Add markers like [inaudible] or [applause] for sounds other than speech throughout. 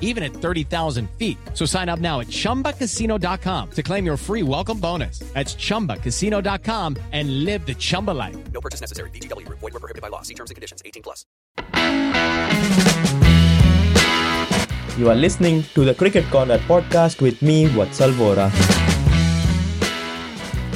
even at 30,000 feet. So sign up now at ChumbaCasino.com to claim your free welcome bonus. That's ChumbaCasino.com and live the Chumba life. No purchase necessary. VGW Group. Void were prohibited by law. See terms and conditions. 18 plus. You are listening to the Cricket Corner podcast with me, Vatsal Vora.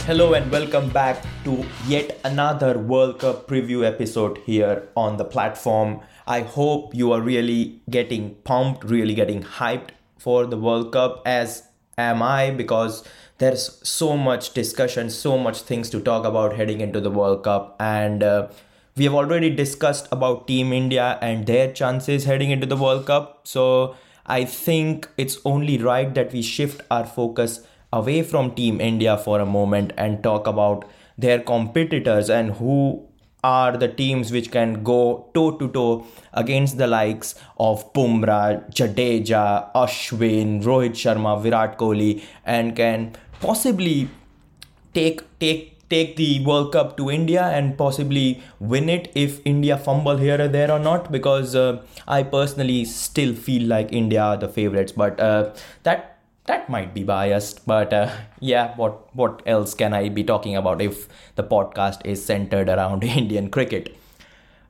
Hello and welcome back to yet another World Cup preview episode here on the platform. I hope you are really getting pumped, really getting hyped for the World Cup, as am I, because there's so much discussion, so much things to talk about heading into the World Cup, and uh, we have already discussed about Team India and their chances heading into the World Cup. So I think it's only right that we shift our focus away from Team India for a moment and talk about their competitors and who are the teams which can go toe to toe against the likes of Bumrah, Jadeja, Ashwin, Rohit Sharma, Virat Kohli, and can possibly take take take the World Cup to India and possibly win it if India fumble here or there or not. Because uh, I personally still feel like India are the favorites, but uh, that that might be biased. But uh, yeah, what what else can I be talking about if the podcast is centered around [laughs] Indian cricket?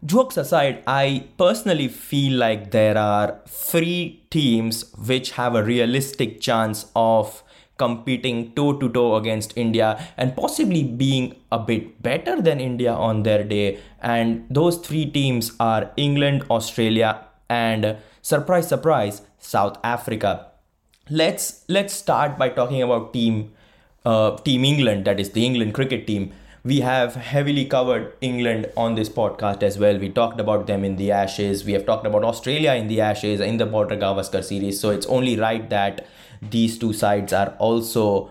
Jokes aside, I personally feel like there are three teams which have a realistic chance of competing toe to toe against India and possibly being a bit better than India on their day. And those three teams are England, Australia, and surprise, surprise, South Africa. Let's let's start by talking about team uh, Team England, that is the England cricket team. We have heavily covered England on this podcast as well. We talked about them in the Ashes. We have talked about Australia in the Ashes in the Border Gavaskar series. So it's only right that these two sides are also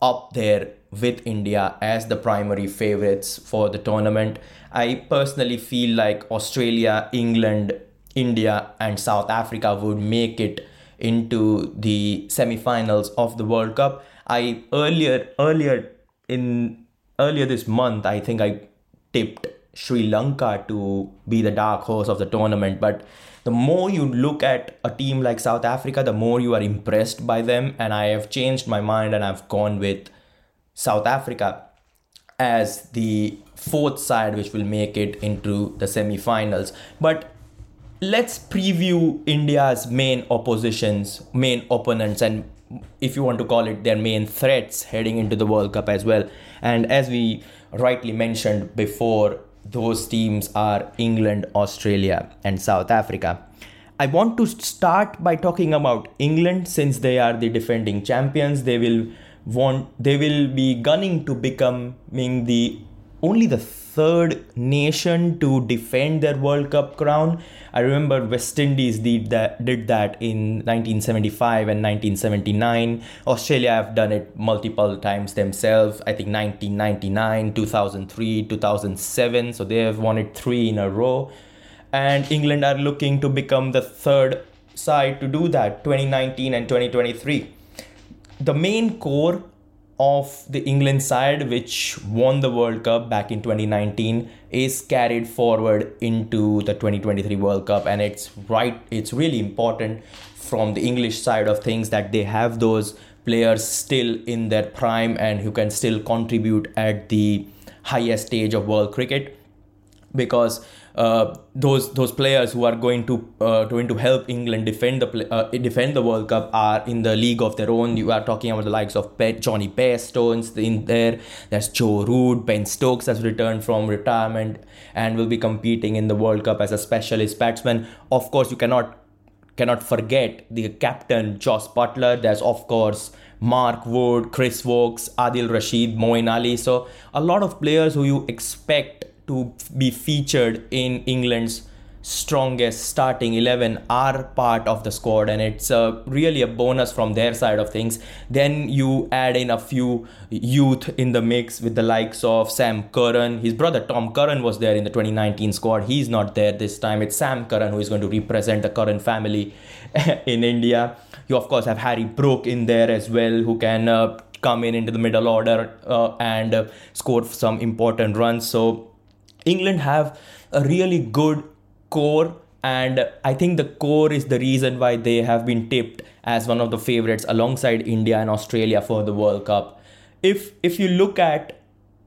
up there with India as the primary favorites for the tournament. I personally feel like Australia, England, India, and South Africa would make it into the semi-finals of the World Cup. I earlier earlier in earlier this month, I think I tipped Sri Lanka to be the dark horse of the tournament, but the more you look at a team like South Africa, the more you are impressed by them. And I have changed my mind and I've gone with South Africa as the fourth side, which will make it into the semi finals. But let's preview India's main oppositions, main opponents, and if you want to call it their main threats heading into the World Cup as well. And as we rightly mentioned before, those teams are England, Australia, and South Africa. I want to start by talking about England since they are the defending champions. They will want they will be gunning to becoming the only the third nation to defend their World Cup crown. I remember West Indies did that did that in 1975 and 1979. Australia have done it multiple times themselves. I think 1999, 2003, 2007. So they have won it three in a row. And England are looking to become the third side to do that 2019 and 2023. The main core of the England side, which won the World Cup back in 2019, is carried forward into the 2023 World Cup, and it's right. It's really important from the English side of things that they have those players still in their prime and who can still contribute at the highest stage of world cricket because uh, those those players who are going to uh, going to help England defend the uh, defend the World Cup are in the league of their own. You are talking about the likes of Pe- Jonny Bairstow in there. There's Joe Root, Ben Stokes has returned from retirement and will be competing in the World Cup as a specialist batsman. Of course, you cannot cannot forget the captain Jos Buttler. There's of course Mark Wood, Chris Woakes, Adil Rashid, Moeen Ali. So a lot of players who you expect to be featured in England's strongest starting 11 are part of the squad and it's uh, really a bonus from their side of things. Then you add in a few youth in the mix with the likes of Sam Curran. His brother Tom Curran was there in the 2019 squad. He's not there this time. It's Sam Curran who is going to represent the Curran family [laughs] in India. You of course have Harry Brook in there as well who can uh, come in into the middle order uh, and uh, score some important runs. So England have a really good core and I think the core is the reason why they have been tipped as one of the favorites alongside India and Australia for the World Cup. If if you look at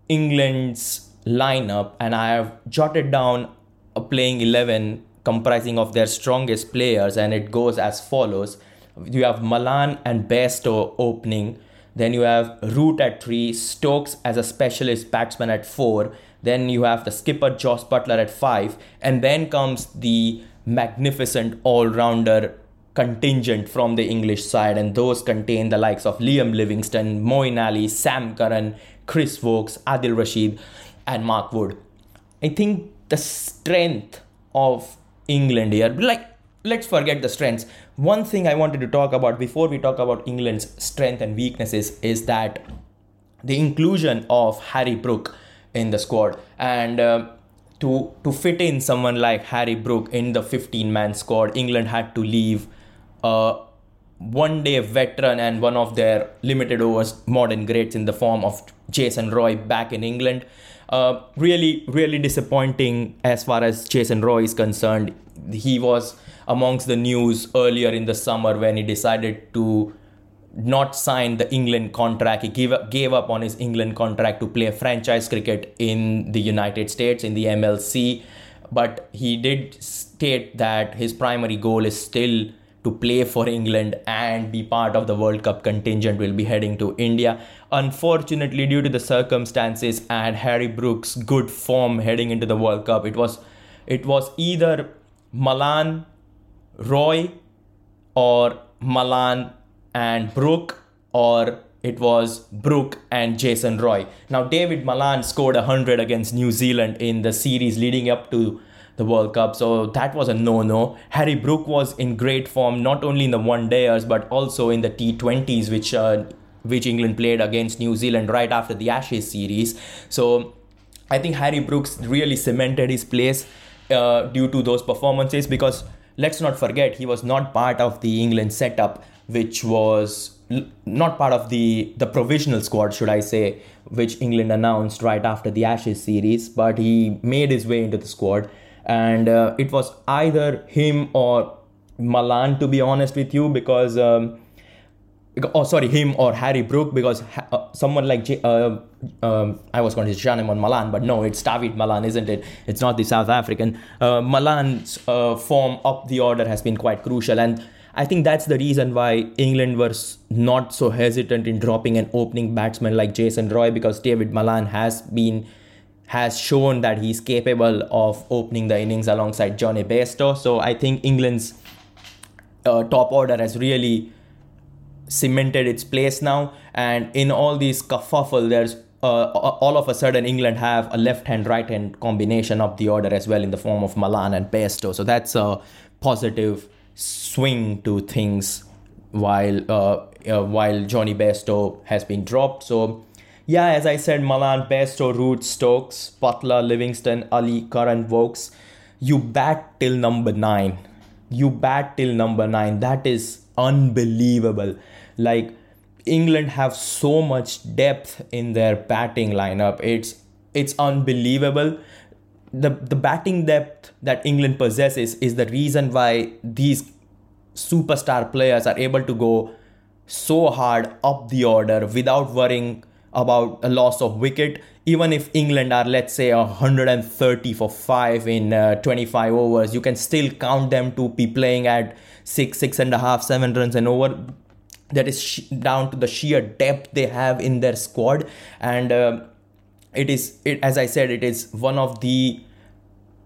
England's lineup and I have jotted down a playing 11 comprising of their strongest players and it goes as follows. You have Malan and Bairstow opening, then you have Root at 3, Stokes as a specialist batsman at 4, then you have the skipper Jos Buttler at five, and then comes the magnificent all rounder contingent from the English side, and those contain the likes of Liam Livingstone, Moeen Ali, Sam Curran, Chris Woakes, Adil Rashid, and Mark Wood. I think the strength of England here, like let's forget the strengths. One thing I wanted to talk about before we talk about England's strength and weaknesses is that the inclusion of Harry Brook in the squad. And uh, to to fit in someone like Harry Brook in the 15 man squad England had to leave a one day veteran and one of their limited overs modern greats in the form of Jason Roy back in England. Uh, really really disappointing as far as Jason Roy is concerned. He was amongst the news earlier in the summer when he decided to not sign the England contract. He gave up, gave up on his England contract to play franchise cricket in the United States in the MLC. But he did state that his primary goal is still to play for England and be part of the World Cup contingent will be heading to India. Unfortunately, due to the circumstances and Harry Brook's good form heading into the World Cup, it was it was either Malan, Roy, or Malan and Brook, or it was Brook and Jason Roy. Now, David Malan scored 100 against New Zealand in the series leading up to the World Cup, so that was a no no. Harry Brook was in great form, not only in the one dayers but also in the T20s, which uh, which England played against New Zealand right after the Ashes series. So I think Harry Brooks really cemented his place uh, due to those performances because let's not forget he was not part of the England setup which was not part of the the provisional squad, should I say, which England announced right after the Ashes series. But he made his way into the squad, and uh, it was either him or Malan, to be honest with you, because. Um, oh sorry him or Harry Brook because uh, someone like J- uh, um, I was going to say Janneman Malan but no it's David Malan isn't it it's not the South African uh, Malan's uh, form up the order has been quite crucial and I think that's the reason why England was not so hesitant in dropping an opening batsman like Jason Roy because David Malan has been has shown that he's capable of opening the innings alongside Jonny Bairstow. So I think England's uh, top order has really cemented its place now. And in all these kerfuffle, there's uh, all of a sudden England have a left hand right hand combination of the order as well in the form of Malan and Bairstow. So that's a positive swing to things while uh, uh, while Jonny Bairstow has been dropped. So yeah, as I said, Malan, Bairstow, Root, Stokes, Buttler, Livingstone, Ali, Curran, Woakes. You bat till number nine. You bat till number nine. That is unbelievable. Like England have so much depth in their batting lineup. It's it's unbelievable. The the batting depth that England possesses is the reason why these superstar players are able to go so hard up the order without worrying about a loss of wicket. Even if england are let's say 130 for 5 in uh, 25 overs you can still count them to be playing at six six and a half seven runs an over. That is sh- down to the sheer depth they have in their squad. And uh, it is it, as i said it is one of the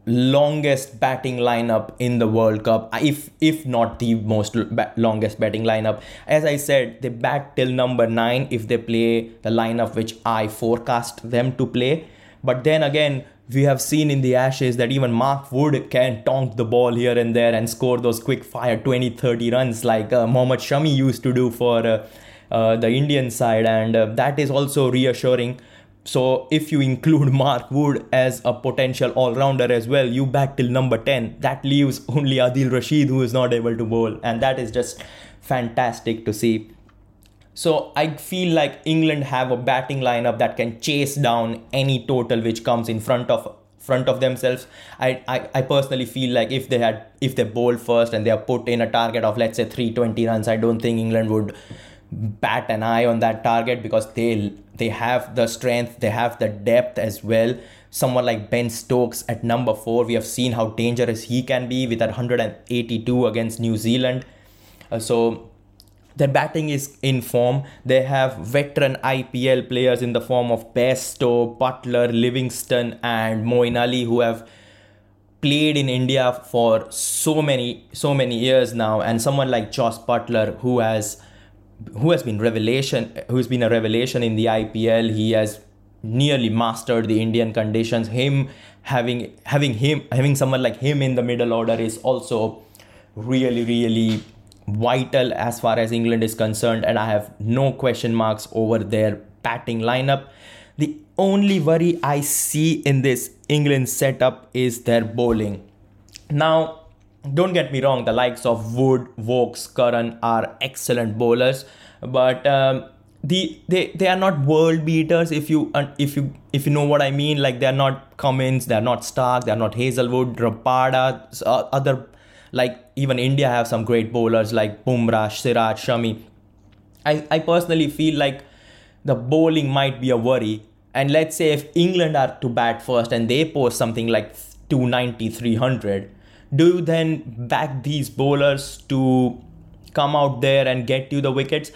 longest batting lineup in the World Cup, if if not the most longest batting lineup. As I said, they bat till number nine if they play the lineup which I forecast them to play. But then again, we have seen in the Ashes that even Mark Wood can tonk the ball here and there and score those quick fire 20 30 runs like uh, Mohammad Shami used to do for uh, uh, the Indian side, and uh, that is also reassuring so if you include [laughs] Mark Wood as a potential all-rounder as well, you back till number 10. That leaves only Adil Rashid who is not able to bowl and that is just fantastic to see. So I feel like England have a batting lineup that can chase down any total which comes in front of front of themselves. I, I, I personally feel like if they had if they bowl first and they are put in a target of let's say 320 runs, I don't think England would bat an eye on that target because they they have the strength, they have the depth as well. Someone like Ben Stokes at number four, we have seen how dangerous he can be with that 182 against New Zealand. Uh, so their batting is in form. They have veteran IPL players in the form of Bairstow, Buttler, Livingstone, and Moeen Ali who have played in India for so many so many years now, and someone like Josh Buttler who has who has been revelation who's been a revelation in the IPL he has nearly mastered the Indian conditions. Him having having him having someone like him in the middle order is also really really vital as far as England is concerned. And I have no question marks over their batting lineup. The only worry I see in this England setup is their bowling. Now don't get me wrong, the likes of Wood, Woakes, Curran are excellent bowlers, but um, the they they are not world beaters if you if you if you know what I mean. Like they're not Cummins, they're not Starc, they're not Hazlewood, Rabada, uh, other like even India have some great bowlers like Bumrah, Siraj, Shami. I, I personally feel like the bowling might be a worry. And let's say if England are to bat first and they post something like 290, 300, do you then back these bowlers to come out there and get you the wickets?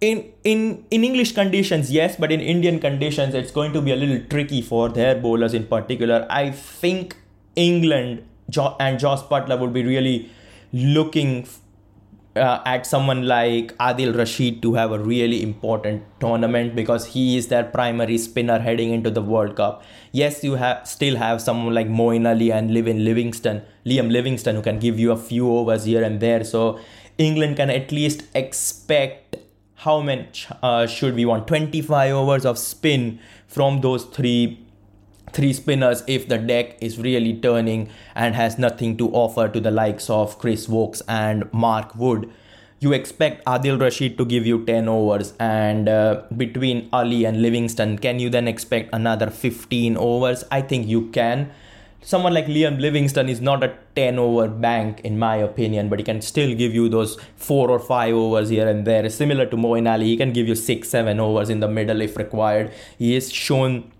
In in in English conditions, yes, but in Indian conditions, it's going to be a little tricky for their bowlers in particular. I think England and Jos Buttler would be really looking uh, at someone like Adil Rashid to have a really important tournament because he is their primary spinner heading into the World Cup. Yes, you have still have someone like Moeen Ali and Livin Livingstone, Liam Livingstone, who can give you a few overs here and there. So England can at least expect how much uh, should we want 25 overs of spin from those three three spinners if the deck is really turning and has nothing to offer to the likes of Chris Woakes and Mark Wood. You expect Adil Rashid to give you 10 overs, and uh, between Ali and Livingstone, can you then expect another 15 overs? I think you can. Someone like Liam Livingstone is not a 10 over bank, in my opinion, but he can still give you those 4 or 5 overs here and there. Similar to Moeen Ali, he can give you 6 7 overs in the middle if required. He is shown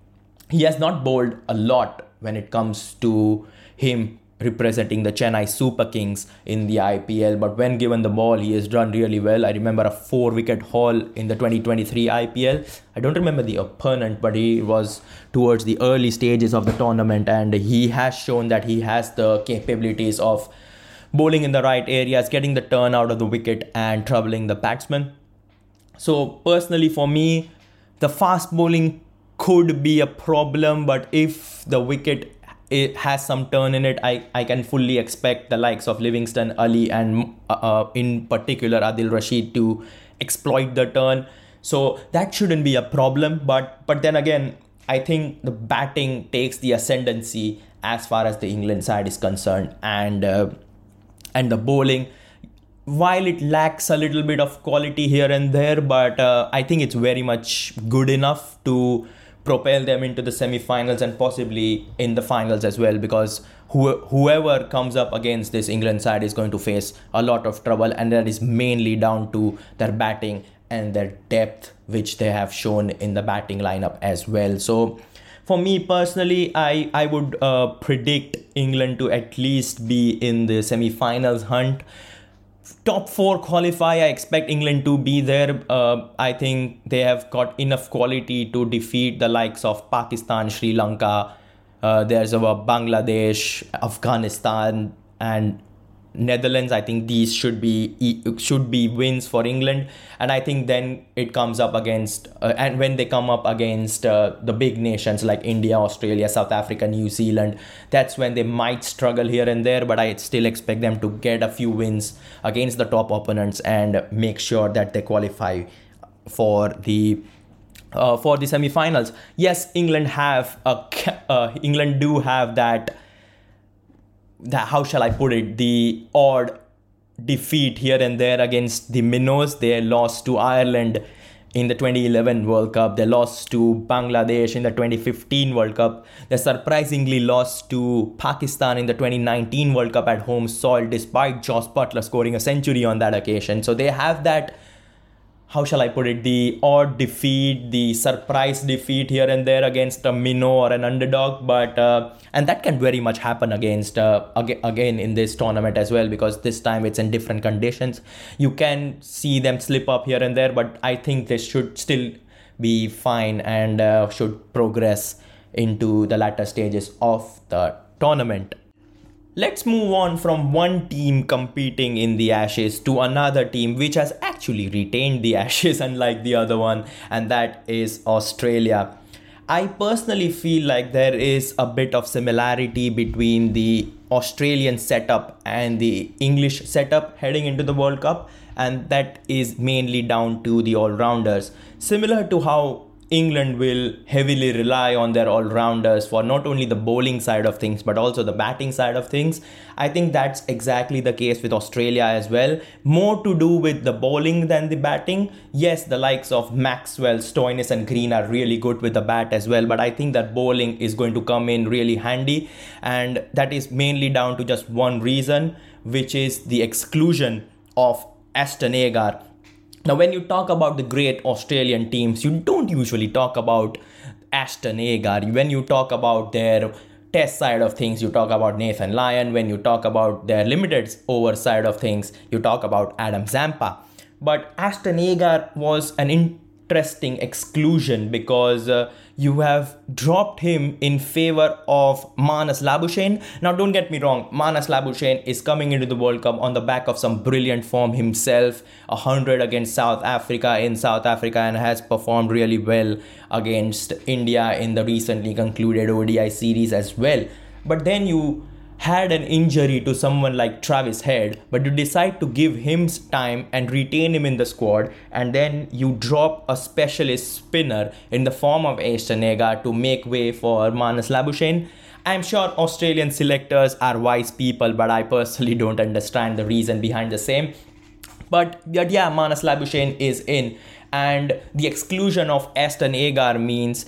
he has not bowled a lot when it comes to him representing the Chennai Super Kings in the IPL. But when given the ball, he has done really well. I remember a four wicket haul in the 2023 IPL. I don't remember the opponent, but he was towards the early stages of the tournament and he has shown that he has the capabilities of bowling in the right areas, getting the turn out of the wicket, and troubling the batsman. So, personally, for me, the fast bowling could be a problem, but if the wicket it has some turn in it, I, I can fully expect the likes of Livingstone, Ali, and uh, uh, in particular Adil Rashid to exploit the turn. So that shouldn't be a problem. But but then again, I think the batting takes the ascendancy as far as the England side is concerned, and uh, and the bowling while it lacks a little bit of quality here and there, but uh, I think it's very much good enough to propel them into the semi-finals and possibly in the finals as well because who, whoever comes up against this England side is going to face a lot of trouble and that is mainly down to their batting and their depth which they have shown in the batting lineup as well. So for me personally i i would uh, predict england to at least be in the semi-finals hunt top four qualify. I expect England to be there. Uh, I think they have got enough quality to defeat the likes of Pakistan, Sri Lanka. Uh, there's a Bangladesh, Afghanistan, and Netherlands. I think these should be should be wins for England, and I think then it comes up against uh, and when they come up against uh, the big nations like India, Australia, South Africa, New Zealand, that's when they might struggle here and there. But I still expect them to get a few wins against the top opponents and make sure that they qualify for the uh, for the semi-finals. Yes, England have a uh, England do have that that how shall I put it the odd defeat here and there against the minnows. They lost to Ireland in the 2011 World Cup. They lost to Bangladesh in the 2015 World Cup. They surprisingly lost to Pakistan in the 2019 World Cup at home soil, despite Jos Buttler scoring a century on that occasion. So they have that how shall I put it, the odd defeat, the surprise defeat here and there against a minnow or an underdog. But uh, and that can very much happen against uh, again in this tournament as well because this time it's in different conditions. You can see them slip up here and there, but I think they should still be fine and uh, should progress into the latter stages of the tournament. Let's move on from one team competing in the Ashes to another team which has actually retained the [laughs] Ashes, unlike the other one, and that is Australia. I personally feel like there is a bit of similarity between the Australian setup and the English setup heading into the World Cup, and that is mainly down to the all rounders. Similar to how England will heavily rely on their all rounders for not only the bowling side of things but also the batting side of things. I think that's exactly the case with Australia as well. More to do with the bowling than the batting. Yes, the likes of Maxwell, Stoinis, and Green are really good with the bat as well, but I think that bowling is going to come in really handy, and that is mainly down to just one reason, which is the exclusion of Ashton Agar now, when you talk about the great Australian teams, you don't usually talk about Ashton Agar. When you talk about their test side of things, you talk about Nathan Lyon. When you talk about their limited over side of things, you talk about Adam Zampa. But Ashton Agar was an interesting exclusion because uh, you have dropped him in favor of Marnus Labuschagne. Now, don't get me wrong, Marnus Labuschagne is coming into the World Cup on the back of some brilliant form himself, 100 against South Africa in South Africa, and has performed really well against India in the recently concluded ODI series as well. But then you had an injury to someone like Travis Head, but you decide to give him time and retain him in the squad, and then you drop a specialist spinner in the form of Ashton Agar to make way for Marnus Labuschagne. I'm sure Australian selectors are wise people, but I personally don't understand the reason behind the same. But, but yeah, Marnus Labuschagne is in, and the exclusion of Ashton Agar means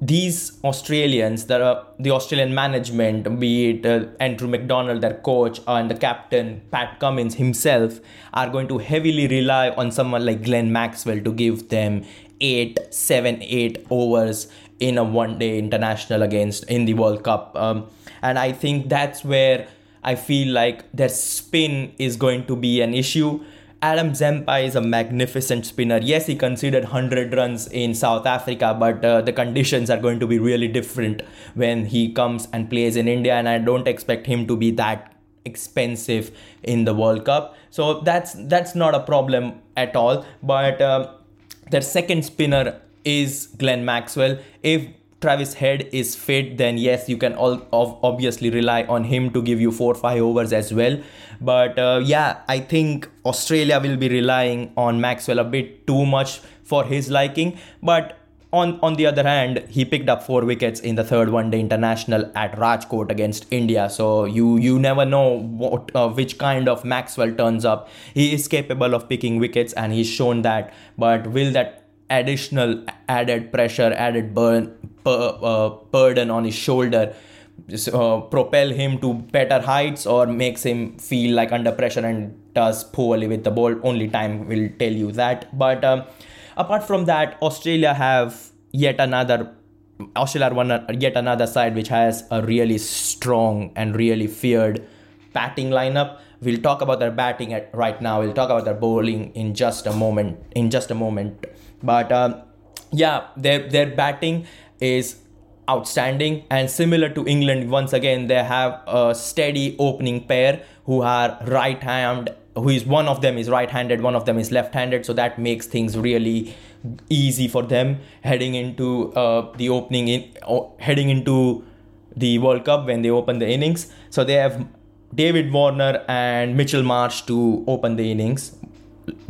these Australians, the, the Australian management, be it uh, Andrew McDonald, their coach, and the captain, Pat Cummins himself, are going to heavily rely on someone like Glenn Maxwell to give them eight, seven, eight overs in a one day international against in the World Cup. Um, and I think that's where I feel like their spin is going to be an issue Adam Zampa is a magnificent spinner. Yes, he conceded 100 runs in South Africa, but uh, the conditions are going to be really different when he comes and plays in India, and I don't expect him to be that expensive in the World Cup. So that's that's not a problem at all. But uh, their second spinner is Glenn Maxwell. If Travis Head is fit, then yes, you can all obviously rely on him to give you four five overs as well. But uh, yeah, I think Australia will be relying on Maxwell a bit too much for his liking. But on on the other hand, he picked up four wickets in the third one-day international at Rajkot against India. So you you never know what uh, which kind of Maxwell turns up. He is capable of picking wickets, and he's shown that. But will that additional added pressure, added burn, per, uh, burden on his shoulder? Uh, propel him to better heights or makes him feel like under pressure and does poorly with the ball. Only time will tell you that. But um, apart from that australia have yet another australia won yet another side which has a really strong and really feared batting lineup. We'll talk about their batting at right now. We'll talk about their bowling in just a moment in just a moment but um, yeah their their batting is outstanding and similar to England once again they have a steady opening pair who are right hand who is one of them is right handed one of them is left handed so that makes things really easy for them heading into uh, the opening in heading into the World Cup when they open the innings. So they have David Warner and Mitchell Marsh to open the innings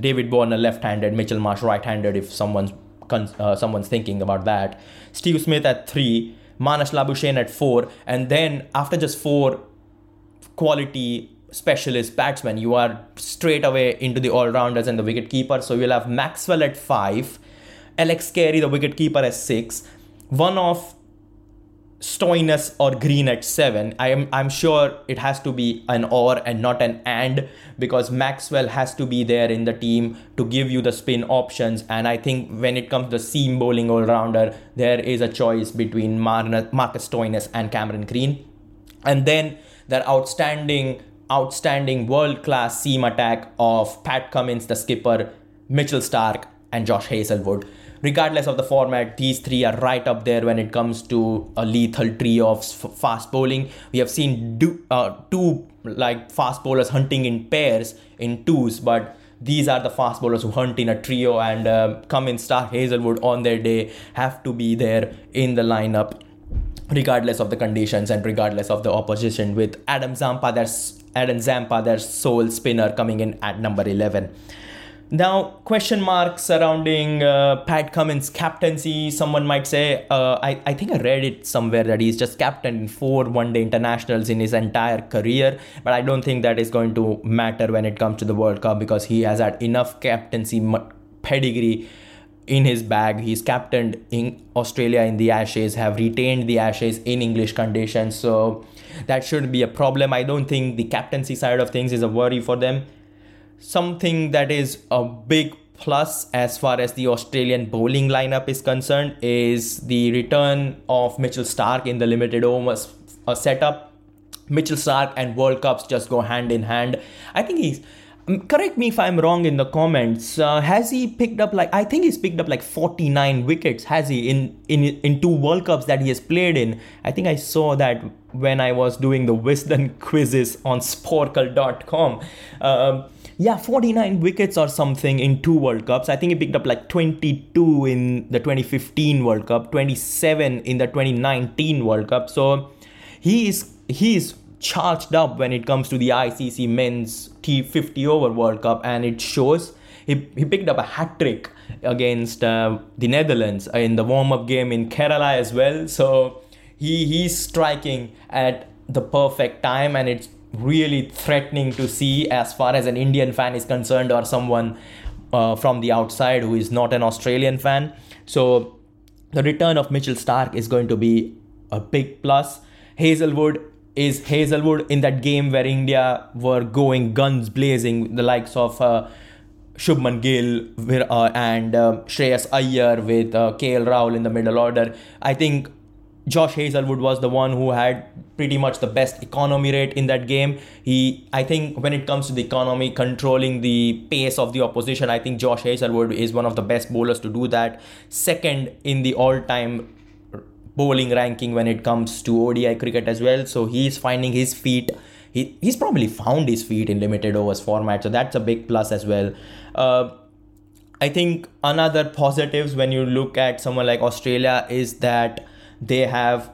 David Warner left handed Mitchell Marsh right handed if someone's uh, someone's thinking about that. Steve Smith at three, Marnus Labuschagne at four, and then after just four quality specialist batsmen, you are straight away into the all rounders and the wicket keeper. So you'll have Maxwell at five, Alex Carey, the wicket keeper, at six, one of Stoinis or Green at seven. I am I'm sure it has to be an or and not an and because Maxwell has to be there in the team to give you the spin options. And I think when it comes to the seam bowling all rounder, there is a choice between Mar- Marcus Stoinis and Cameron Green. And then their outstanding, outstanding world class seam attack of Pat Cummins, the skipper, Mitchell Starc, and Josh Hazlewood regardless of the format, these three are right up there when it comes to a lethal trio of fast bowling. We have seen do, uh, two like fast bowlers hunting in pairs in twos, but these are the fast bowlers who hunt in a trio and uh, Cummins Starc Hazlewood on their day have to be there in the lineup regardless of the conditions and regardless of the opposition with Adam Zampa there's Adam Zampa their sole spinner coming in at number 11 now, question marks surrounding uh, Pat Cummins' captaincy. Someone might say, uh, I, I think I read it somewhere that he's just captained in four one day internationals in his entire career. But I don't think that is going to matter when it comes to the World Cup because he has had enough captaincy pedigree in his bag. He's captained in Australia in the Ashes, have retained the Ashes in English conditions. So that shouldn't be a problem. I don't think the captaincy side of things is a worry for them something that is a big plus as far as the Australian bowling lineup is concerned is the return of Mitchell Starc in the limited overs uh, setup. Mitchell Starc and World Cups just go hand in hand. I think he's um, correct me if I'm wrong in the comments. Uh, has he picked up like I think he's picked up like 49 wickets? Has he in in in two World Cups that he has played in? I think I saw that when I was doing the wisdom [laughs] quizzes on Sporcle.com. Um, yeah, 49 wickets or something in two World Cups. I think he picked up like 22 in the 2015 World Cup, 27 in the 2019 World Cup. So he is he is charged up when it comes to the ICC Men's T50 over World Cup, and it shows. He, he picked up a hat trick against uh, the Netherlands in the warm up game in Kerala as well. So he he's striking at the perfect time, and it's really threatening to see as far as an Indian fan is concerned or someone uh, from the outside who is not an Australian fan. So the return of Mitchell Starc is going to be a big plus. Hazlewood is Hazlewood in that game where India were going guns blazing, the likes of uh, Shubman Gill uh, and uh, Shreyas Iyer with uh, KL Rahul in the middle order. I think Josh Hazlewood was the one who had pretty much the best economy rate in that game. He, I think, when it comes to the economy, controlling the pace of the opposition, I think Josh Hazlewood is one of the best bowlers to do that. Second in the all-time bowling ranking when it comes to ODI cricket as well. So he's finding his feet. He, he's probably found his feet in limited overs format. So that's a big plus as well. Uh, I think another positives when you look at someone like Australia is that they have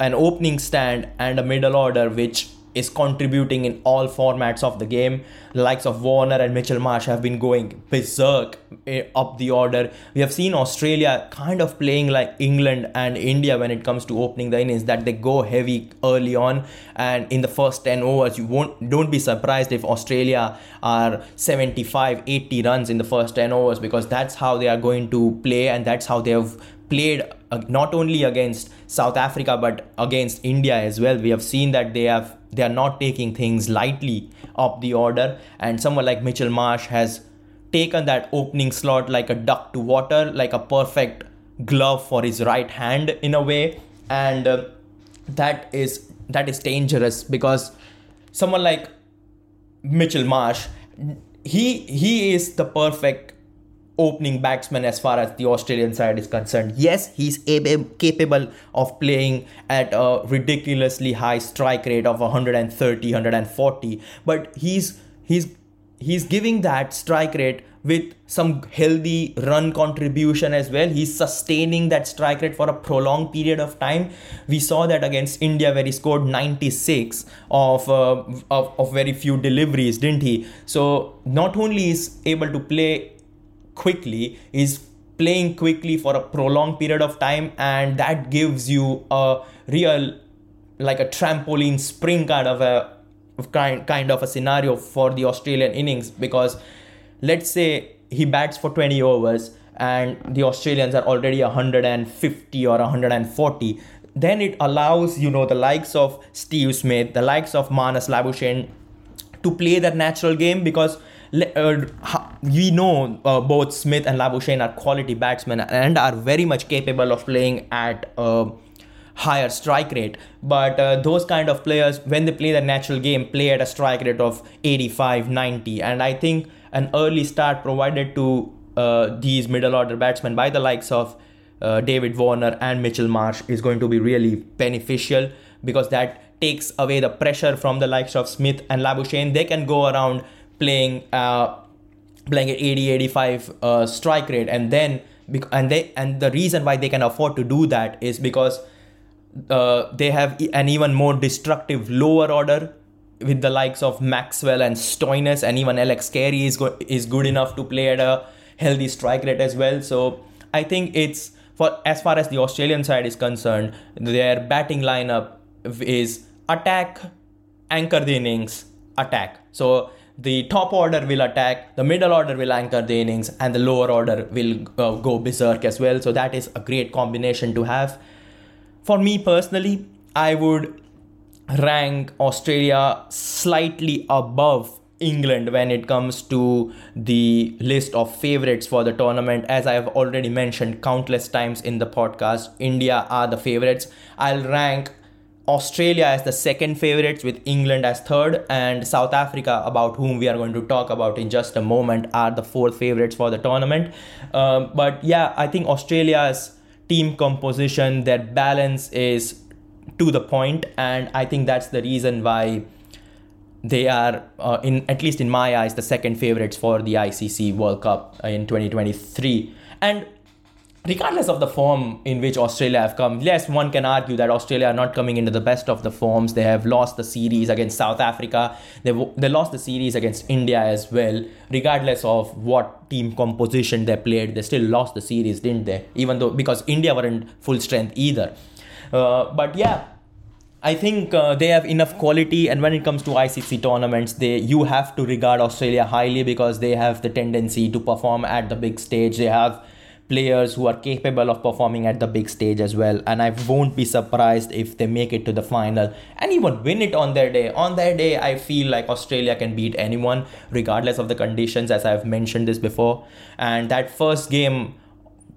an opening stand and a middle order which is contributing in all formats of the game. The likes of Warner and Mitchell Marsh have been going berserk eh, up the order. We have seen Australia kind of playing like England and India when it comes to opening the innings, that they go heavy early on, and in the first 10 overs, you won't don't be surprised if Australia are 75, 80 runs in the first 10 overs because that's how they are going to play and that's how they have played uh, not only against South Africa but against India as well. We have seen that they have they are not taking things lightly up the order, and someone like Mitchell Marsh has taken that opening slot like a duck to water, like a perfect glove for his right hand in a way, and uh, that is that is dangerous because someone like Mitchell Marsh, he he is the perfect opening batsman as far as the Australian side is concerned. Yes, he's capable of playing at a ridiculously high strike rate of 130, 140, but he's he's he's giving that strike rate with some healthy run contribution as well. He's sustaining that strike rate for a prolonged period of time. We saw that against India where he scored 96 of, uh, of, of very few deliveries, didn't he? So not only is able to play quickly is playing quickly for a prolonged period of time and that gives you a real like a trampoline spring kind of a kind kind of a scenario for the Australian innings because let's say he bats for 20 overs and the Australians are already 150 or 140 then it allows you know the likes of Steve Smith the likes of Marnus Labuschagne to play that natural game because we know uh, both Smith and Labuschagne are quality batsmen and are very much capable of playing at a higher strike rate. But uh, those kind of players, when they play the natural game, play at a strike rate of 85, 90. And I think an early start provided to uh, these middle order batsmen by the likes of uh, David Warner and Mitchell Marsh is going to be really beneficial because that takes away the pressure from the likes of Smith and Labuschagne. They can go around playing uh, playing at 80 85 uh, strike rate. And then and they and the reason why they can afford to do that is because uh, they have an even more destructive lower order with the likes of Maxwell and Stoinis and even Alex Carey is go- is good enough to play at a healthy strike rate as well. So I think it's for as far as the Australian side is concerned their batting lineup is attack anchor the innings attack. So the top order will attack, the middle order will anchor the innings, and the lower order will uh, go berserk as well. So that is a great combination to have. For me personally, I would rank Australia slightly above England when it comes to the list of favorites for the tournament. As I have already mentioned countless times in the podcast, India are the favorites. I'll rank Australia as the second favorites, with England as third, and South Africa, about whom we are going to talk about in just a moment, are the fourth favorites for the tournament. Um, but yeah, I think Australia's team composition, their balance is to the point, and I think that's the reason why they are, uh, in at least in my eyes, the second favorites for the ICC World Cup in 2023. And regardless of the form in which Australia have come, yes, one can argue that Australia are not coming into the best of the forms. They have lost the series against South Africa. They they lost the series against India as well. Regardless of what team composition they played, they still lost the series, didn't they? Even though because India weren't full strength either. Uh, but yeah. I think uh, they have enough quality, and when it comes to ICC tournaments, they you have to regard Australia highly because they have the tendency to perform at the big stage. They have players who are capable of performing at the big stage as well. And I won't be surprised if they make it to the final and even win it on their day. On their day, I feel like Australia can beat anyone, regardless of the conditions, as I've mentioned this before. And that first game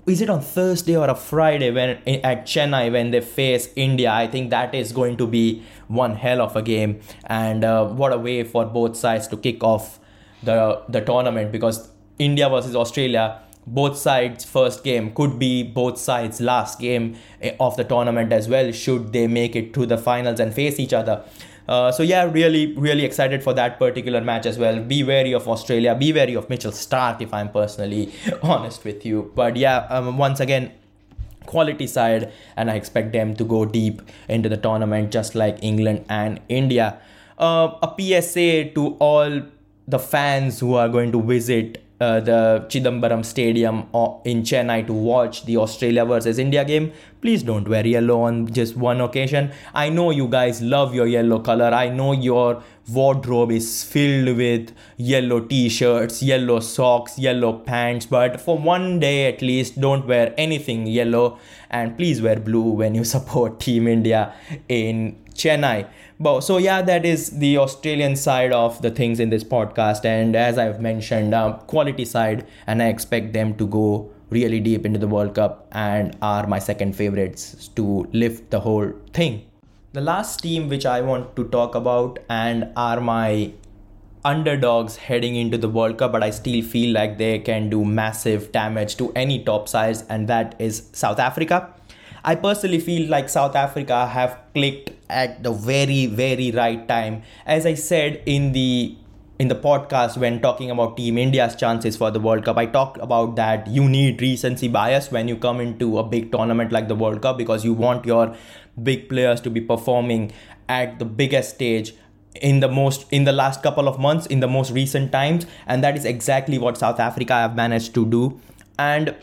is it on Thursday or a Friday when at Chennai when they face India? I think that is going to be one hell of a game, and uh, what a way for both sides to kick off the the tournament because India versus Australia both sides first game could be both sides last game eh, of the tournament as well should they make it to the finals and face each other. Uh, so yeah really really excited for that particular match as well. Be wary of australia. Be wary of mitchell starc if i'm personally [laughs] honest with you. But yeah um, once again quality side and i expect them to go deep into the tournament just like england and india. Uh, a PSA to all the fans who are going to visit uh, the Chidambaram Stadium uh, in Chennai to watch the Australia versus India game. Please don't wear yellow on just one occasion. I know you guys love your yellow color. I know your wardrobe is filled with yellow t shirts, yellow socks, yellow pants, but for one day at least, don't wear anything yellow and please wear blue when you [laughs] support Team India in Chennai. But, so yeah, that is the Australian side of the things in this podcast, and as I've mentioned, uh, quality side, and I expect them to go really deep into the World Cup and are my second favorites to lift the whole thing. The last team which I want to talk about and are my underdogs heading into the World Cup, but I still feel like they can do massive damage to any top sides, and that is South Africa. I personally feel like South Africa have clicked at the very very right time. As I said in the in the podcast when talking about Team India's chances for the World Cup, I talked about that you need recency bias when you come into a big tournament like the World Cup because you want your big players to be performing at the biggest stage in the most in the last couple of months in the most recent times and that is exactly what South Africa have managed to do and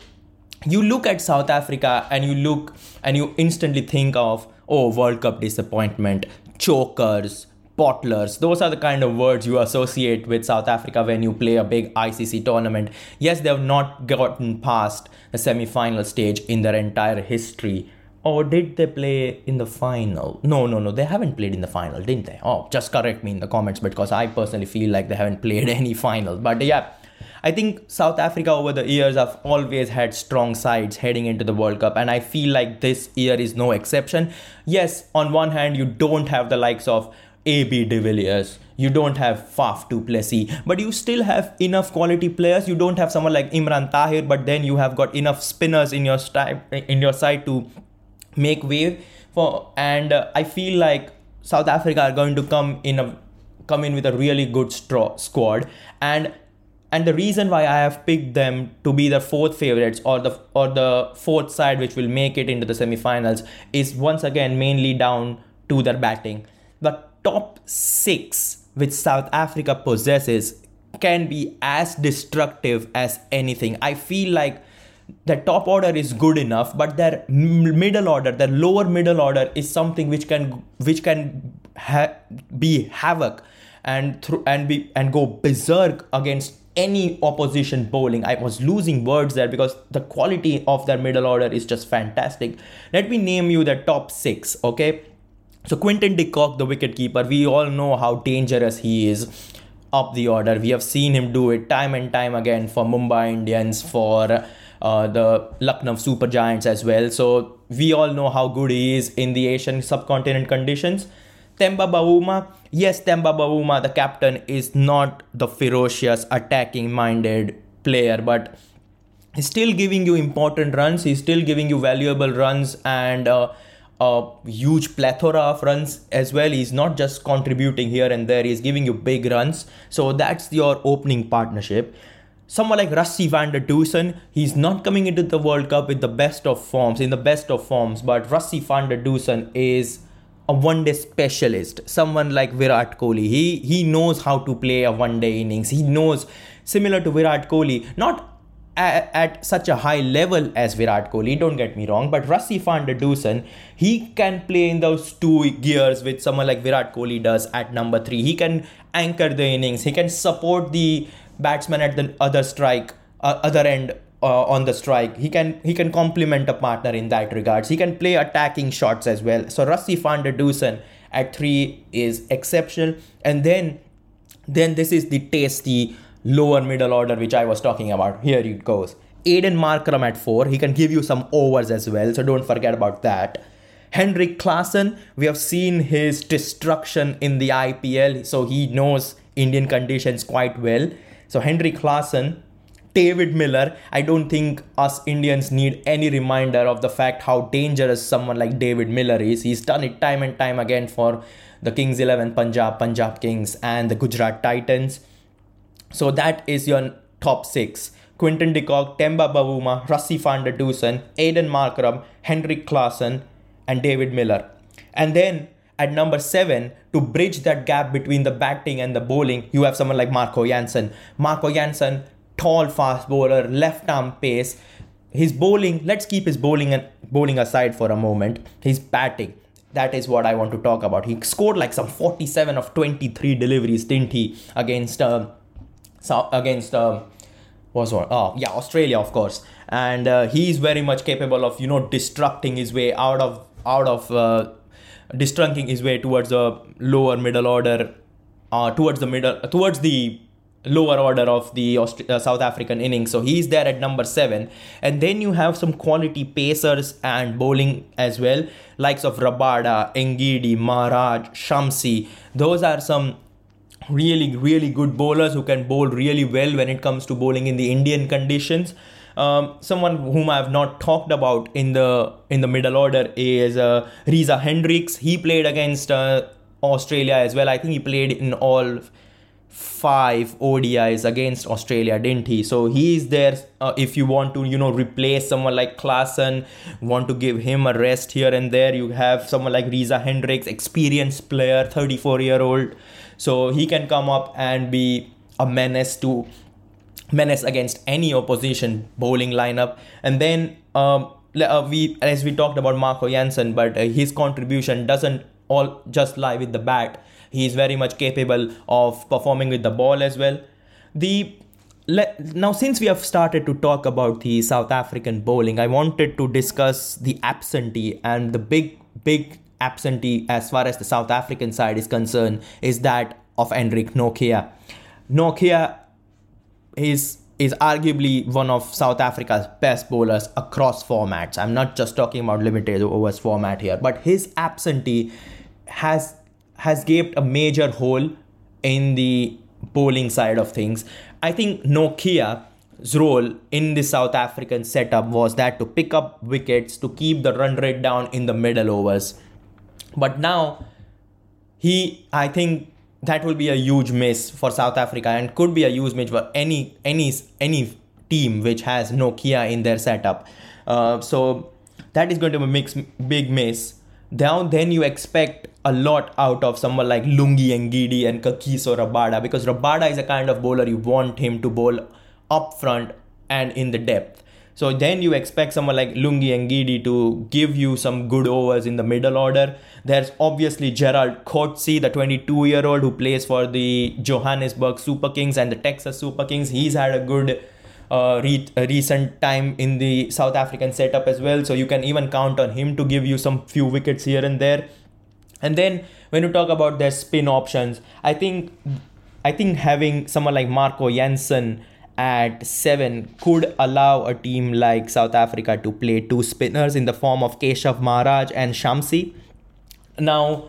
you look at South Africa and you look and you instantly think of, oh, World Cup disappointment, chokers, bottlers. Those are the kind of words you associate with South Africa when you play a big ICC tournament. Yes, they have not gotten past the semi final stage in their entire history. Or did they play in the final? No, no, no, they haven't played in the final, didn't they? Oh, just correct me in the comments because I personally feel like they haven't played [laughs] any final. But yeah, I think South Africa over the years have always had strong sides heading into the World Cup, and I feel like this year is no exception. Yes, on one hand, you don't have the likes of AB de Villiers, you don't have Faf du Plessis, but you still have enough quality players. You don't have someone like Imran Tahir, but then you have got enough spinners in your style, in your side to make wave for. And uh, I feel like South Africa are going to come in a come in with a really good straw squad and and the reason why I have picked them to be the fourth favorites or the or the fourth side which will make it into the semifinals is once again mainly down to their batting. The top six which South Africa possesses can be as destructive as anything. I feel like the top order is good enough, but their middle order, their lower middle order, is something which can which can ha- be havoc and through and be and go berserk against any opposition bowling. I was losing words there because the quality of their middle order is just fantastic. Let me name you the top six, okay? So Quinton de Kock, the wicketkeeper, we all know how dangerous he is up the order. We have seen him do it time and time again for Mumbai Indians, for uh, the Lucknow Super Giants as well. So we all know how good he is in the Asian subcontinent conditions. Temba Bavuma, yes, Temba Bavuma, the captain, is not the ferocious, attacking minded player, but he's still giving you important runs. He's still giving you valuable runs and uh, a huge plethora of runs as well. He's not just contributing here and there, he's giving you big runs. So that's your opening partnership. Someone like Rassie van der Dussen, he's not coming into the World Cup with the best of forms, in the best of forms, but Rassie van der Dussen is a one day specialist, someone like Virat Kohli. He he knows how to play a one day innings. He knows similar to Virat Kohli, not at, such a high level as Virat Kohli, don't get me wrong, but Rassie van der Dussen, he can play in those two gears which someone like Virat Kohli does at number three. He can anchor the innings, he can support the batsman at the other strike, uh, other end uh, on the strike. He can he can complement a partner in that regards. He can play attacking shots as well. So Rassie van der Dussen at three is exceptional. And then then this is the tasty lower middle order which I was talking about. Here it goes. Aiden Markram at four. He can give you some overs as well. So don't forget about that. Henrik Klaasen, we have seen his destruction in the IPL, so he knows Indian conditions quite well. So Henrik Klaasen David Miller, I don't think us Indians need any reminder of the fact how dangerous someone like David Miller is. He's done it time and time again for the Kings 11 Punjab, Punjab Kings, and the Gujarat Titans. So that is your top six. Quinton de Kock, Temba Bavuma, Rassie van der Dussen, Aiden Markram, Henrik Klaasen, and David Miller. And then at number seven to bridge that gap between the batting and the bowling. You have someone like Marco Jansen. Marco Jansen, tall fast bowler, left arm pace. His bowling. Let's keep his bowling and bowling aside for a moment. His batting. That is what I want to talk about. He scored like some 47 of 23 deliveries, didn't he, against uh, so against uh, was what? Oh yeah, Australia of course. And uh, he is very much capable of you know destructing his way out of out of uh, destructing his way towards the lower middle order, uh, towards the middle towards the lower order of the Aust- uh, South African innings. So he's there at number seven. And then you have some quality pacers and bowling as well, likes of Rabada, Ngidi, Maharaj, Shamsi. Those are some really, really good bowlers who can bowl really well when it comes to bowling in the Indian conditions. Um, someone whom I have not talked about in the in the middle order is uh, Reeza Hendricks. He played against uh, Australia as well. I think he played in all five ODIs against Australia, didn't he? So he is there uh, if you want to, you know, replace someone like Klaasen, want to give him a rest here and there. You have someone like Reeza Hendricks, experienced player, 34 year old. So he can come up and be a menace to menace against any opposition bowling lineup. And then um, uh, we, as we talked about Marco Jansen, but uh, his contribution doesn't all just lie with the bat he is very much capable of performing with the ball as well. The now since we have started to talk about the South African bowling, I wanted to discuss the absentee and the big big absentee as far as the South African side is concerned is that of Anrich Nortje. Nortje is is arguably one of South Africa's best bowlers across formats. I'm not just talking about limited overs format here, but his absentee has has gaped a major hole in the bowling side of things. I think Nortje's role in the South African setup was that to pick up wickets to keep the run rate down in the middle overs. But now he I think that will be a huge miss for South Africa and could be a huge miss for any any any team which has Nortje in their setup. Uh, so that is going to be a mix, big miss. Now then you expect a lot out of someone like Lungi Ngidi and Kagiso Rabada because Rabada is a kind of bowler you want him to bowl up front and in the depth. So then you expect someone like Lungi Ngidi to give you some good overs in the middle order. There's obviously Gerald Coetzee, the 22 year old who plays for the Johannesburg Super Kings and the Texas Super Kings. He's had a good uh, re- recent time in the South African setup as well. So you can even count on him to give you some few wickets here and there. And then when you talk about their spin options, I think I think having someone like Marco Jansen at seven could allow a team like South Africa to play two spinners in the form of Keshav Maharaj and Shamsi. Now,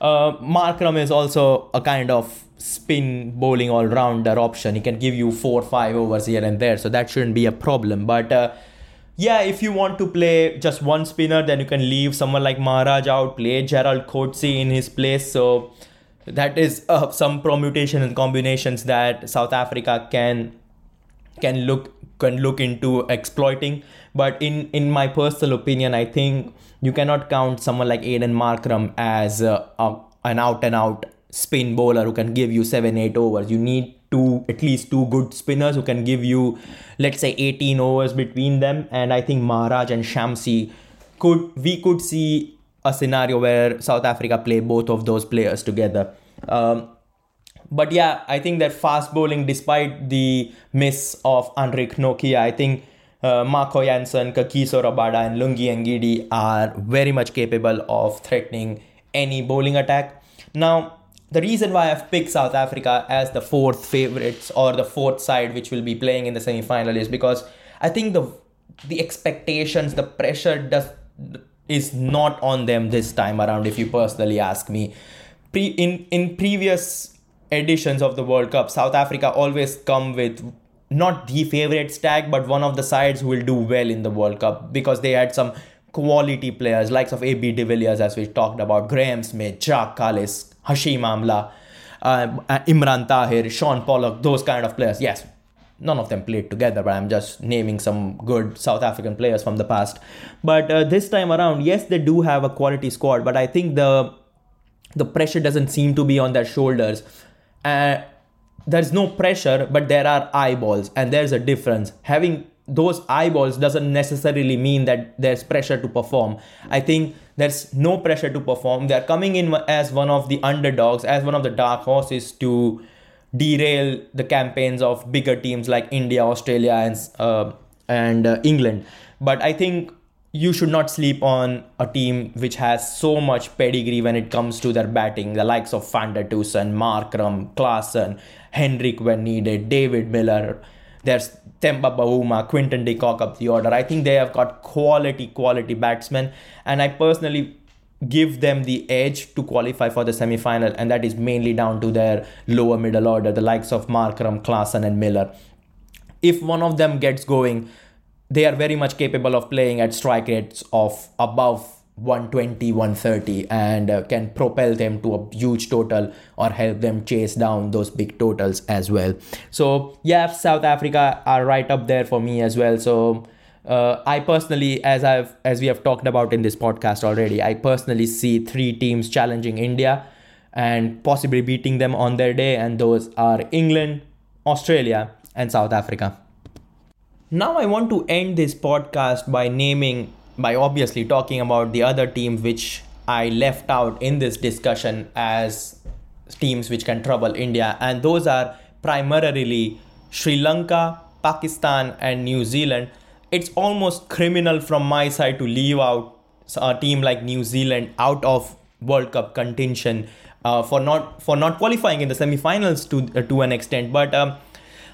uh, Markram is also a kind of spin bowling all rounder option. He can give you four five overs here and there, so that shouldn't be a problem. But uh, yeah, if you want to play just one spinner, then you can leave someone like Maharaj out, play Gerald Coetzee in his place. So that is uh, some permutation and combinations that South Africa can can look can look into exploiting. But in in my personal opinion, I think you cannot count someone like Aiden Markram as uh, a, an out and out spin bowler who can give you seven eight overs. You need two at least two good spinners who can give you let's say 18 overs between them and I think Maharaj and Shamsi could we could see a scenario where South Africa play both of those players together. Um, but yeah, I think that fast bowling, despite the miss of Anrich Nortje, I think uh, Marco Jansen, Kagiso Rabada, and Lungi Ngidi are very much capable of threatening any bowling attack. Now, the reason why I've picked South Africa as the fourth favorites or the fourth side which will be playing in the semi-final is because I think the the expectations, the pressure does is not on them this time around. If you personally ask me, Pre, in in previous editions of the World Cup, South Africa always come with not the favorite tag, but one of the sides who will do well in the World Cup because they had some quality players, likes of AB de Villiers, as we talked about, Graeme Smith, Jacques Kallis, Hashim Amla, uh, Imran Tahir, Shaun Pollock, those kind of players. Yes, none of them played together, but I'm just naming some good South African players from the past. But uh, this time around, yes, they do have a quality squad, but I think the the pressure doesn't seem to be on their shoulders. Uh, there's no pressure, but there are eyeballs, and there's a difference. Having those eyeballs doesn't necessarily mean that there's pressure to perform. I think there's no pressure to perform. They're coming in as one of the underdogs, as one of the dark horses to derail the campaigns of bigger teams like India, Australia, and uh, and uh, England. But I think you should not sleep on a team which has so much pedigree when it comes to their batting. The likes of Van der Dussen, Markram, Klaasen, Hendrick when needed, David Miller. There's Temba Bavuma, Quinton de Kock up the order. I think they have got quality, quality batsmen. And I personally give them the edge to qualify for the semi final. And that is mainly down to their lower middle order, the likes of Markram, Klaasen, and Miller. If one of them gets going, they are very much capable of playing at strike rates of above 120 130 and uh, can propel them to a huge total or help them chase down those big totals as well. So yeah south africa are right up there for me as well. So uh, i personally as i've as we have talked about in this podcast already i personally see three teams challenging india and possibly beating them on their day and those are england australia and south africa. Now I want to end this podcast by naming, by obviously talking about the other teams which I left out in this discussion as teams which can trouble India, and those are primarily Sri Lanka, Pakistan, and New Zealand. It's almost criminal from my side to leave out a team like New Zealand out of World Cup contention uh, for not for not qualifying in the semi-finals to uh, to an extent, but. Um,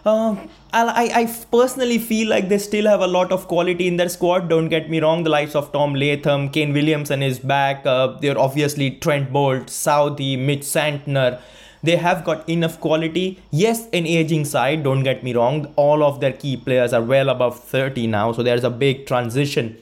uh, I, I personally feel like they still have a lot of quality in their squad. Don't get me wrong, the likes of Tom Latham, Kane Williamson is back. Uh, they're obviously Trent Boult, Southee, Mitch Santner. They have got enough quality. Yes, an aging side, don't get me wrong. All of their key players are well above 30 now, so there's a big transition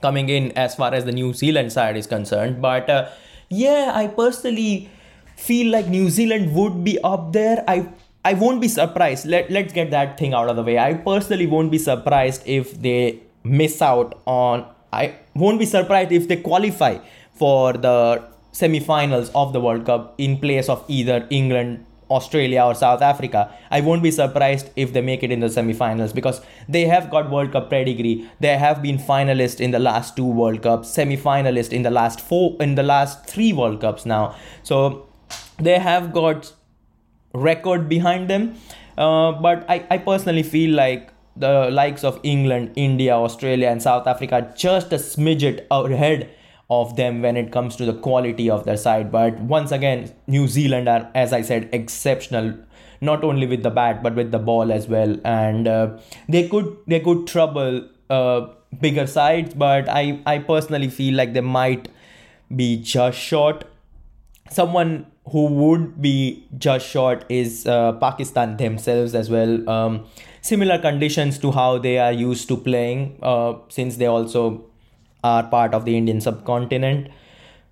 coming in as far as the New Zealand side is concerned. But uh, yeah, I personally feel like New Zealand would be up there. I I won't be surprised. Let, let's get that thing out of the way. I personally won't be surprised if they miss out on. I won't be surprised if they qualify for the semi-finals of the World Cup in place of either England, Australia, or South Africa. I won't be surprised if they make it in the semi-finals because they have got World Cup pedigree. They have been finalists in the last two World Cups, semi-finalist in the last four, in the last three World Cups now. So they have got record behind them. Uh, but I, I personally feel like the likes of England, India, Australia, and South Africa are just a smidget ahead of them when it comes to the quality of their side. But once again, New Zealand are, as I said, exceptional. Not only with the bat but with the ball as well, and uh, they could they could trouble uh, bigger sides. But I I personally feel like they might be just short. Someone who would be just short is uh, Pakistan themselves as well. Um, similar conditions to how they are used to playing, uh, since they also are part of the Indian subcontinent.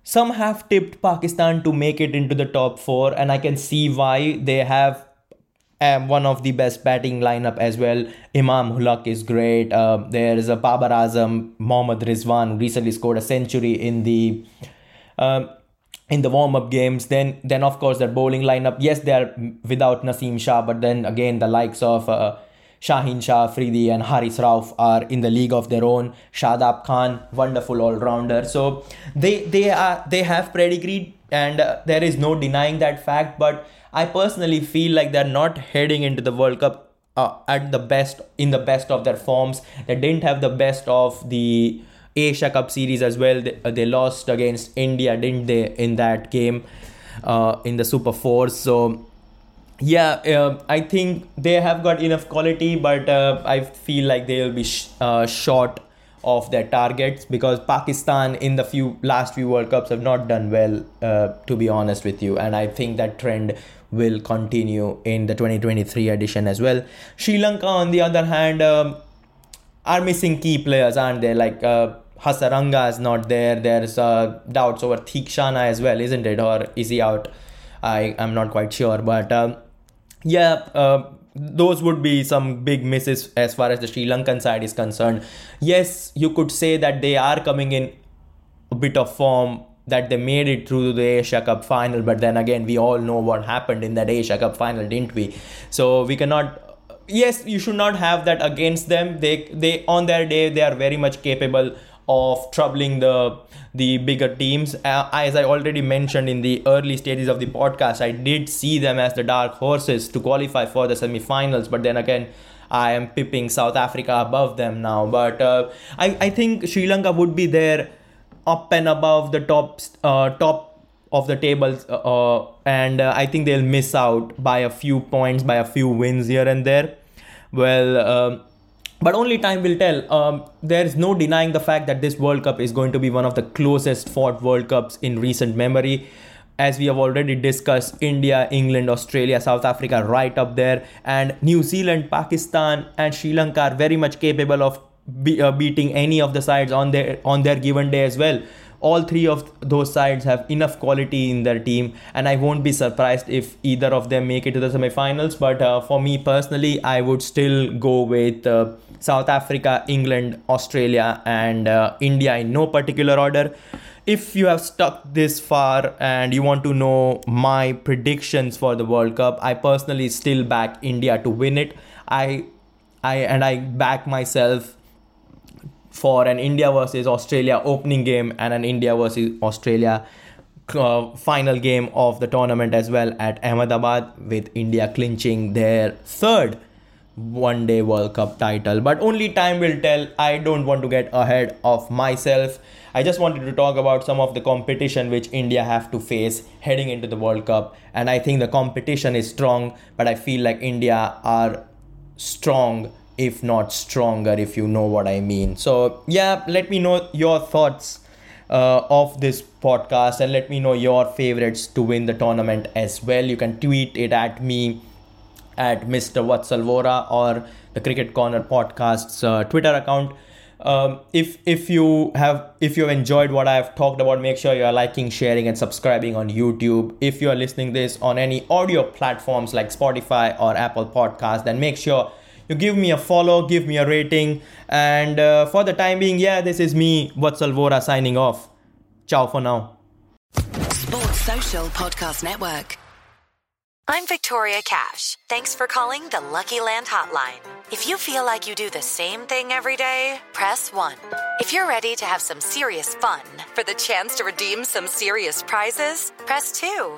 Some have tipped Pakistan to make it into the top four, and I can see why they have um, one of the best batting lineup as well. Imam-ul-Haq is great. Uh, there is a Babar Azam, Mohammad Rizwan, recently scored a century in the uh, in the warm-up games then then of course their bowling lineup yes they are without Naseem Shah but then again the likes of uh, Shaheen Shah Afridi and Haris Rauf are in the league of their own. Shadab Khan wonderful all-rounder. So they they are they have pedigree and uh, there is no denying that fact but I personally feel like they're not heading into the World Cup uh, at the best in the best of their forms. They didn't have the best of the Asia Cup series as well. They, uh, they lost against India, didn't they, in that game uh, in the Super Four? So, yeah, uh, I think they have got enough quality, but uh, I feel like they will be sh- uh, short of their targets because Pakistan in the few last few World Cups have not done well, uh, to be honest with you, and I think that trend will continue in the 2023 edition as well. Sri Lanka, on the other hand. Um, are missing key players, aren't they? Like uh, Hasaranga is not there. There's uh, doubts over Theekshana as well, isn't it? Or is he out? I am not quite sure, but um, yeah, uh, those would be some big misses as far as the Sri Lankan side is concerned. Yes, you could say that they are coming in a bit of form. that they made it through the Asia Cup final. But then again, we all know what happened in that Asia Cup final, didn't we? So we cannot. Yes, you should not have that against them. They they on their day they are very much capable of troubling the the bigger teams. Uh, as I already mentioned in the early stages of the podcast, I did see them as the dark horses to qualify for the semi-finals. But then again, I am pipping South Africa above them now. But uh, I I think Sri Lanka would be there up and above the top uh, top of the tables uh, uh, and uh, i think they'll miss out by a few points by a few wins here and there well um, but only time will tell. Um, there's no denying the fact that this world cup is going to be one of the closest fought world cups in recent memory. As we have already discussed india england australia south africa right up there. And new zealand pakistan and sri lanka are very much capable of be, uh, beating any of the sides on their on their given day as well all three of those sides have enough quality in their team and i won't be surprised if either of them make it to the semifinals. But uh, for me personally i would still go with uh, south africa england australia and uh, india in no particular order. If you have stuck this far and you want to know my predictions for the world cup i personally still back india to win it. I i and i back myself for an India versus Australia opening game and an India versus Australia uh, final game of the tournament as well at Ahmedabad with India clinching their third one day World Cup title. But only time will tell. I don't want to get ahead of myself. I just wanted to talk about some of the competition which India have to face heading into the World Cup. And I think the competition is strong, but I feel like India are strong if not stronger, if you know what I mean. So, yeah, let me know your thoughts uh, of this podcast and let me know your favorites to win the tournament as well. You can tweet it at me at Mr. Vatsalvora or the Cricket Corner podcast's uh, Twitter account. Um, if if you have if you have enjoyed what I have talked about, make sure you are liking, sharing, and subscribing on YouTube. If you are listening this on any audio platforms like Spotify or Apple Podcast, then make sure you give me a follow, give me a rating. And uh, for the time being, yeah, this is me, Vatsal Vora, signing off. Ciao for now. Sports Social Podcast Network. I'm Victoria Cash. Thanks for calling the Lucky Land Hotline. If you feel like you do the same thing every day, press 1. If you're ready to have some serious fun for the chance to redeem some serious prizes, press 2.